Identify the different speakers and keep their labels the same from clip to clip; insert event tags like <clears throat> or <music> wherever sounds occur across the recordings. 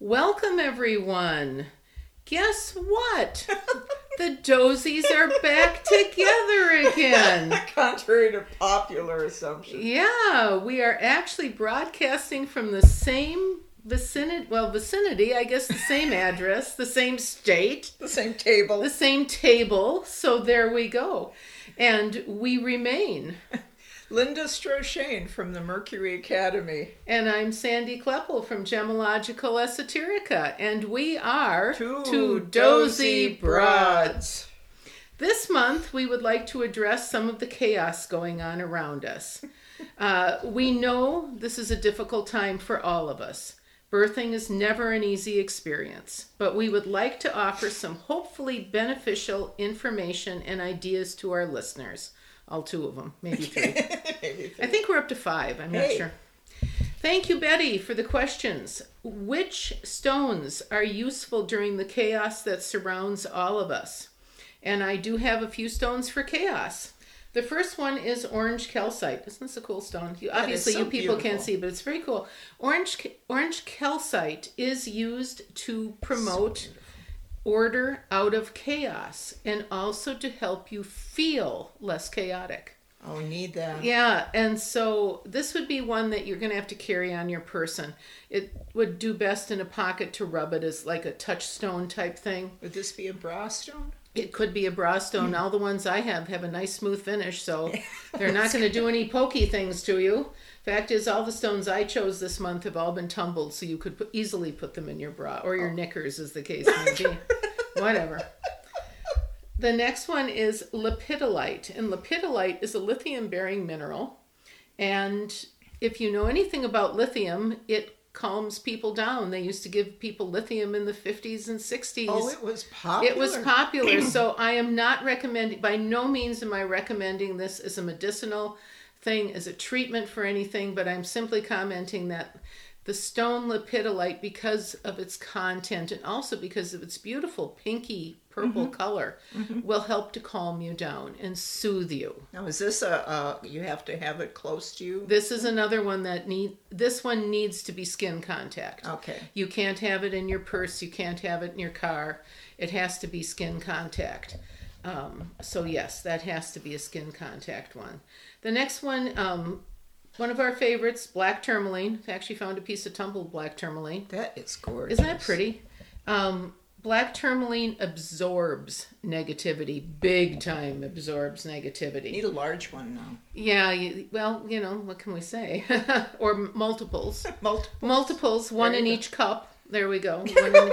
Speaker 1: Welcome, everyone. Guess what? <laughs> the Dozies are back together again. <laughs>
Speaker 2: Contrary to popular assumption.
Speaker 1: Yeah, we are actually broadcasting from the same vicinity, well, vicinity, I guess the same <laughs> address, the same state,
Speaker 2: The same table.
Speaker 1: the same table. So there we go. And we remain.
Speaker 2: Linda Stroshane from the Mercury Academy.
Speaker 1: And I'm Sandy Kleppel from Gemological Esoterica. And we are
Speaker 2: Two, dozy broads.
Speaker 1: This month, we would like to address some of the chaos going on around us. Uh, we know this is a difficult time for all of us. Birthing is never an easy experience, but we would like to offer some hopefully beneficial information and ideas to our listeners. All two of them, <laughs> maybe three.
Speaker 2: Maybe
Speaker 1: I think we're up to five. I'm not sure. Thank you, Betty, for the questions. Which stones are useful during the chaos that surrounds all of us? And I do have a few stones for chaos. The first one is orange calcite. Isn't this a cool stone? You, obviously,
Speaker 2: so
Speaker 1: you people can't see, but it's very cool. Orange orange calcite is used to promote order out of chaos and also to help you feel less chaotic.
Speaker 2: Oh, we need that.
Speaker 1: Yeah, and so this would be one that you're going to have to carry on your person. It would do best in a pocket to rub it as like a touchstone type thing.
Speaker 2: Would this be a bra stone?
Speaker 1: It could be a bra stone. All the ones I have have a nice smooth finish, so <laughs> they're not going to do any pokey things to you. Fact is, all the stones I chose this month have all been tumbled, so you could put, easily put them in your bra or your oh. knickers, as the case may be. <laughs> Whatever. The next one is lepidolite, and lepidolite is a lithium-bearing mineral. And if you know anything about lithium, it calms people down. They used to give people lithium in the 50s and 60s.
Speaker 2: Oh, it was popular.
Speaker 1: It was popular. so I am not recommending, by no means am I recommending this as a medicinal thing, as a treatment for anything, but I'm simply commenting that the stone lepidolite, because of its content and also because of its beautiful pinky purple color, will help to calm you down and soothe you.
Speaker 2: Now, is this a, uh, you have to have it close to you?
Speaker 1: This is another one that need this one needs to be skin contact.
Speaker 2: Okay.
Speaker 1: You can't have it in your purse. You can't have it in your car. It has to be skin contact. Um, so yes, that has to be a skin contact one. The next one, um, one of our favorites, black tourmaline. I actually found a piece of tumbled black tourmaline.
Speaker 2: That is gorgeous.
Speaker 1: Isn't that pretty? Um, black tourmaline absorbs negativity, big time absorbs negativity.
Speaker 2: Need a large one now.
Speaker 1: Yeah, you, well, you know, what can we say? <laughs> or multiples. <laughs>
Speaker 2: Multiple.
Speaker 1: Multiples, one
Speaker 2: There
Speaker 1: in
Speaker 2: go.
Speaker 1: each cup. There we go. <laughs> One in,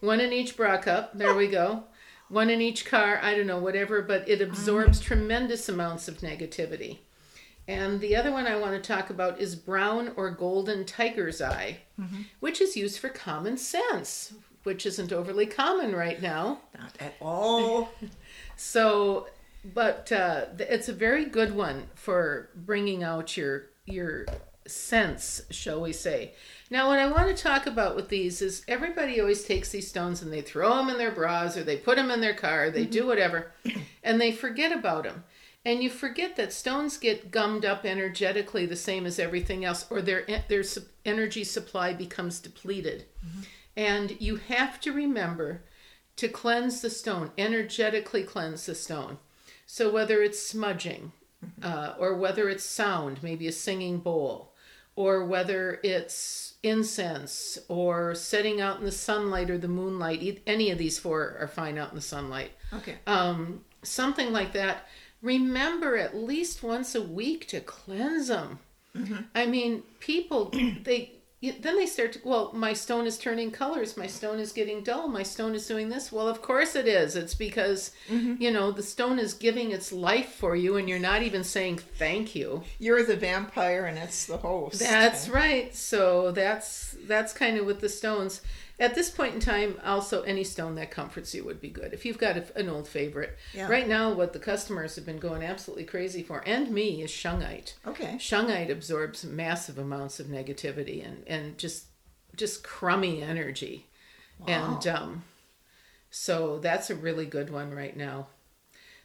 Speaker 1: one in each bra cup. There we go. One in each car. I don't know, whatever, but it absorbs tremendous amounts of negativity. And the other one I want to talk about is brown or golden tiger's eye, which is used for common sense, which isn't overly common right now.
Speaker 2: Not at all. <laughs>
Speaker 1: So, but uh, it's a very good one for bringing out your your sense, shall we say? Now, what I want to talk about with these is everybody always takes these stones and they throw them in their bras or they put them in their car, they do whatever, and they forget about them. And you forget that stones get gummed up energetically the same as everything else, or their their energy supply becomes depleted. And you have to remember to cleanse the stone, energetically cleanse the stone. So whether it's smudging, uh, or whether it's sound, maybe a singing bowl, or whether it's incense, or setting out in the sunlight or the moonlight, any of these four are fine out in the sunlight.
Speaker 2: Okay.
Speaker 1: Um, something like that. Remember at least once a week to cleanse them. Mm-hmm. I mean, people they then they start to well, my stone is turning colors, my stone is getting dull, my stone is doing this. Well, of course it is. It's because mm-hmm. you know the stone is giving its life for you, and you're not even saying thank you.
Speaker 2: You're the vampire and it's the host.
Speaker 1: That's right. So that's that's kind of with the stones. At this point in time, also any stone that comforts you would be good. If you've got a, an old favorite,
Speaker 2: Yeah.
Speaker 1: right now what the customers have been going absolutely crazy for, and me, is shungite.
Speaker 2: Okay.
Speaker 1: Shungite absorbs massive amounts of negativity and and just just crummy energy, and um, so that's a really good one right now.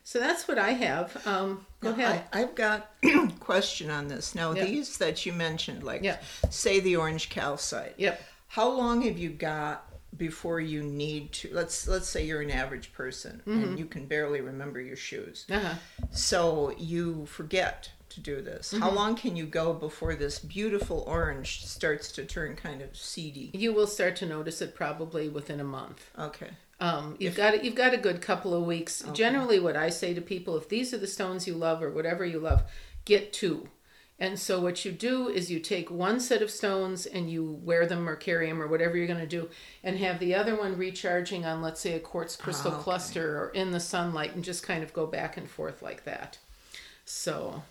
Speaker 1: So that's what I have. Um, go
Speaker 2: Now,
Speaker 1: ahead.
Speaker 2: I, I've got a <clears throat> question on this. Now,
Speaker 1: Yeah.
Speaker 2: these that you mentioned, like
Speaker 1: Yeah.
Speaker 2: say the orange calcite.
Speaker 1: Yep.
Speaker 2: How long have you got before you need to? Let's let's say you're an average person and you can barely remember your shoes,
Speaker 1: Uh-huh.
Speaker 2: so you forget to do this. How long can you go before this beautiful orange starts to turn kind of seedy?
Speaker 1: You will start to notice it probably within a month.
Speaker 2: Okay.
Speaker 1: Um, you've got you've got a good couple of weeks. Generally, what I say to people, if these are the stones you love or whatever you love, get two. And so what you do is you take one set of stones and you wear them or carry them or whatever you're going to do, and have the other one recharging on, let's say, a quartz crystal
Speaker 2: Ah, okay.
Speaker 1: cluster or in the sunlight, and just kind of go back and forth like that. So.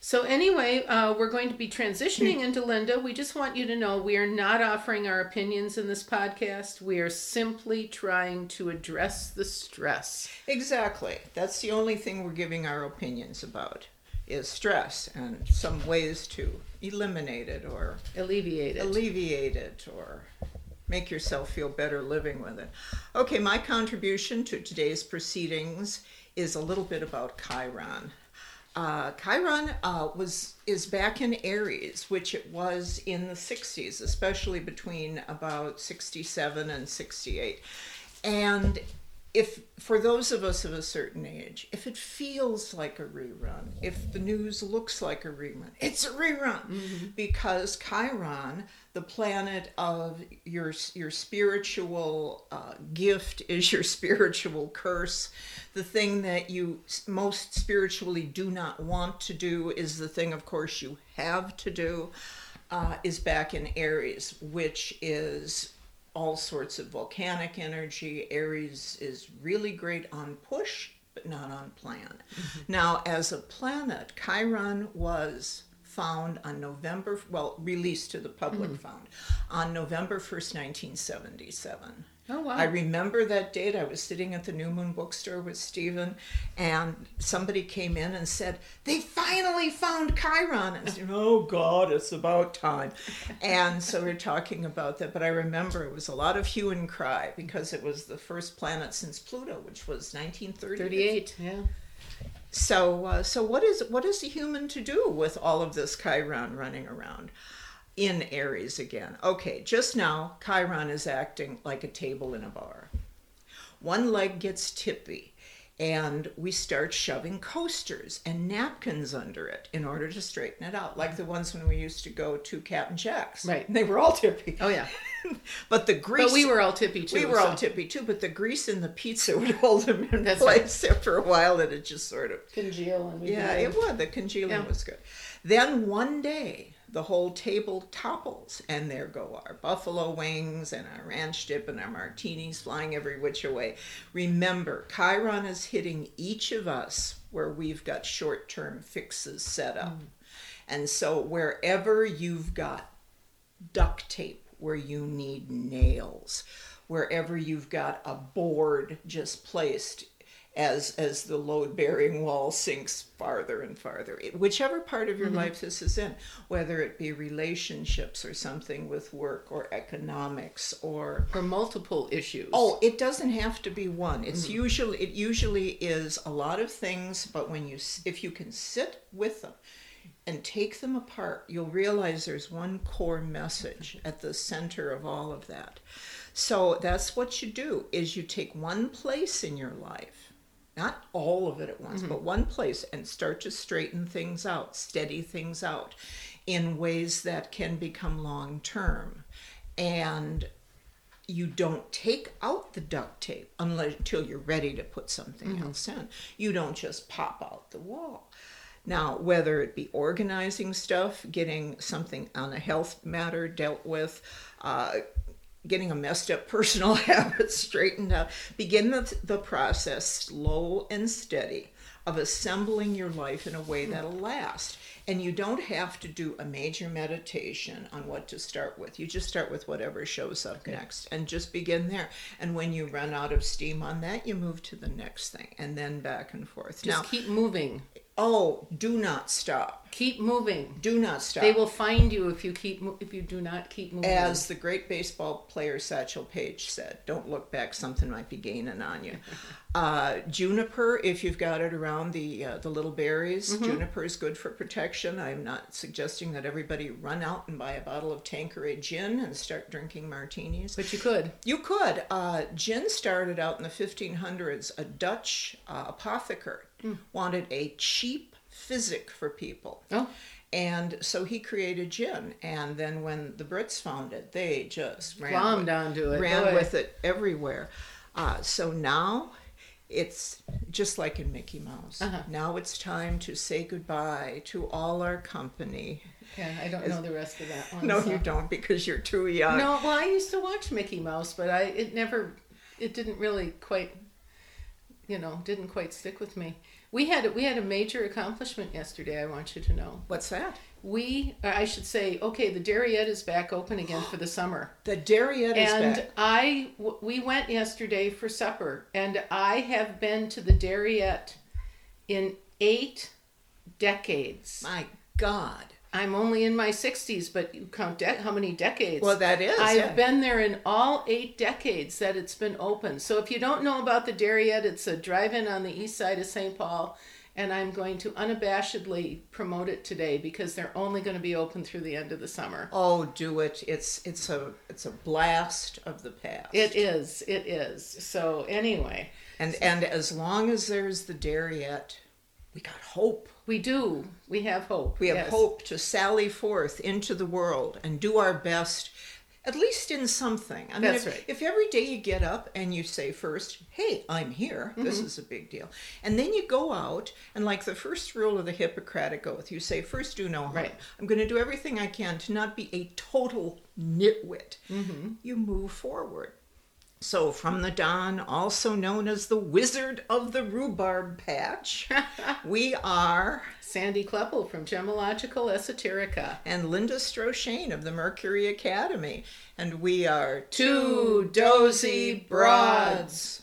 Speaker 1: So anyway, uh, we're going to be transitioning into Linda. We just want you to know we are not offering our opinions in this podcast. We are simply trying to address the stress.
Speaker 2: Exactly. That's the only thing we're giving our opinions about is stress and some ways to eliminate it or
Speaker 1: Alleviate it.
Speaker 2: alleviate it or make yourself feel better living with it. Okay, my contribution to today's proceedings is a little bit about Chiron. Uh, Chiron uh, was is back in Aries, which it was in the 60s, especially between about 67 and 68. And if for those of us of a certain age, if it feels like a rerun, if the news looks like a rerun, it's a rerun because Chiron, the planet of your your spiritual uh, gift, <laughs> is your spiritual curse. The thing that you most spiritually do not want to do is the thing, of course, you have to do. Uh, is back in Aries, which is all sorts of volcanic energy. Aries is really great on push, but not on plan. Mm-hmm. Now, as a planet, Chiron was found on November, well, released to the public, hmm. found on November 1st, 1977.
Speaker 1: Oh wow.
Speaker 2: I remember that date. I was sitting at the New Moon bookstore with Stephen, and somebody came in and said, They finally found Chiron. And I said, Oh, God, it's about time. And so we are talking about that. But I remember it was a lot of hue and cry because it was the first planet since Pluto, which was 1938.
Speaker 1: 38. Yeah.
Speaker 2: So, uh, so what is what is a human to do with all of this Chiron running around in Aries again? Okay, just now Chiron is acting like a table in a bar. One leg gets tippy, and we start shoving coasters and napkins under it in order to straighten it out, like the ones when we used to go to Captain Jack's.
Speaker 1: Right.
Speaker 2: And they were all tippy.
Speaker 1: Oh yeah. <laughs>
Speaker 2: but the grease.
Speaker 1: But we were all tippy too.
Speaker 2: We were all
Speaker 1: so-
Speaker 2: tippy too, but the grease in the pizza <laughs> would hold them in
Speaker 1: That's
Speaker 2: place after a while, and it just sort of
Speaker 1: congeal and
Speaker 2: yeah, it would. The congealing
Speaker 1: Yeah.
Speaker 2: was good. Then one day, the whole table topples, and there go our buffalo wings and our ranch dip and our martinis flying every which way. Remember, Chiron is hitting each of us where we've got short term fixes set up. Mm. And so, wherever you've got duct tape where you need nails wherever you've got a board just placed as as the load bearing wall sinks farther and farther whichever part of your mm-hmm. life this is in whether it be relationships or something with work or economics or
Speaker 1: or multiple issues.
Speaker 2: Oh, it doesn't have to be one. It's mm-hmm. usually it usually is a lot of things, but when you if you can sit with them and take them apart, you'll realize there's one core message mm-hmm. at the center of all of that. So that's what you do is you take one place in your life, not all of it at once, but one place and start to straighten things out, steady things out in ways that can become long term. And you don't take out the duct tape unless until you're ready to put something else in. You don't just pop out the wall. Now, whether it be organizing stuff, getting something on a health matter dealt with, uh, getting a messed up personal <laughs> habit straightened out, begin the, the process slow and steady of assembling your life in a way that'll last. And you don't have to do a major meditation on what to start with. You just start with whatever shows up next and just begin there. And when you run out of steam on that, you move to the next thing and then back and forth.
Speaker 1: Just
Speaker 2: now,
Speaker 1: keep moving.
Speaker 2: Oh, do not stop.
Speaker 1: Keep moving.
Speaker 2: Do not stop.
Speaker 1: They will find you if you keep if you do not keep moving.
Speaker 2: As the great baseball player Satchel Paige said, don't look back, something might be gaining on you. <laughs> Uh, juniper, if you've got it around the uh, the little berries, juniper is good for protection. I'm not suggesting that everybody run out and buy a bottle of Tanqueray gin and start drinking martinis.
Speaker 1: But you could.
Speaker 2: You could. Uh, gin started out in the 1500s. A Dutch uh, apothecary wanted a cheap physic for people.
Speaker 1: Oh.
Speaker 2: And so he created gin. And then when the Brits found it, they just ran, with,
Speaker 1: onto it.
Speaker 2: ran
Speaker 1: Boy.
Speaker 2: with it everywhere. Uh, so now it's just like in Mickey Mouse.
Speaker 1: Uh-huh.
Speaker 2: Now it's time to say goodbye to all our company.
Speaker 1: Yeah, I don't know the rest of that one.
Speaker 2: No,
Speaker 1: so.
Speaker 2: you don't because you're too young.
Speaker 1: No, well, I used to watch Mickey Mouse, but I it never, it didn't really quite, you know, didn't quite stick with me. We had we had a major accomplishment yesterday. I want you to know.
Speaker 2: What's that?
Speaker 1: We, I should say, okay, the Dari-ette is back open again for the <gasps> summer.
Speaker 2: The Dari-ette is
Speaker 1: and
Speaker 2: back.
Speaker 1: I w- we went yesterday for supper, and I have been to the Dari-ette in eight decades.
Speaker 2: My God.
Speaker 1: I'm only in my 60s, but you count de- how many decades?
Speaker 2: Well, that is.
Speaker 1: I've
Speaker 2: yeah.
Speaker 1: been there in all eight decades that it's been open. So if you don't know about the Dari-ette, it's a drive-in on the east side of St. Paul, and I'm going to unabashedly promote it today because they're only going to be open through the end of the summer.
Speaker 2: Oh, do it! It's it's a it's a blast of the past.
Speaker 1: It is. It is. So anyway,
Speaker 2: and and as long as there's the Dari-ette, we got hope.
Speaker 1: we do. We have hope.
Speaker 2: We have
Speaker 1: yes.
Speaker 2: hope to sally forth into the world and do our best, at least in something. I mean,
Speaker 1: That's
Speaker 2: if,
Speaker 1: right.
Speaker 2: if every day you get up and you say first, "Hey, I'm here. This
Speaker 1: Mm-hmm.
Speaker 2: is a big deal," and then you go out and, like the first rule of the Hippocratic Oath, you say, first, do no harm.
Speaker 1: Right.
Speaker 2: I'm going to do everything I can to not be a total nitwit."
Speaker 1: Mm-hmm.
Speaker 2: You move forward. So, from the Don, also known as the Wizard of the Rhubarb Patch, <laughs> we are
Speaker 1: Sandy Kleppel from Gemological Esoterica.
Speaker 2: and Linda Stroshane of the Mercury Academy. And we are
Speaker 1: Two dozy broads.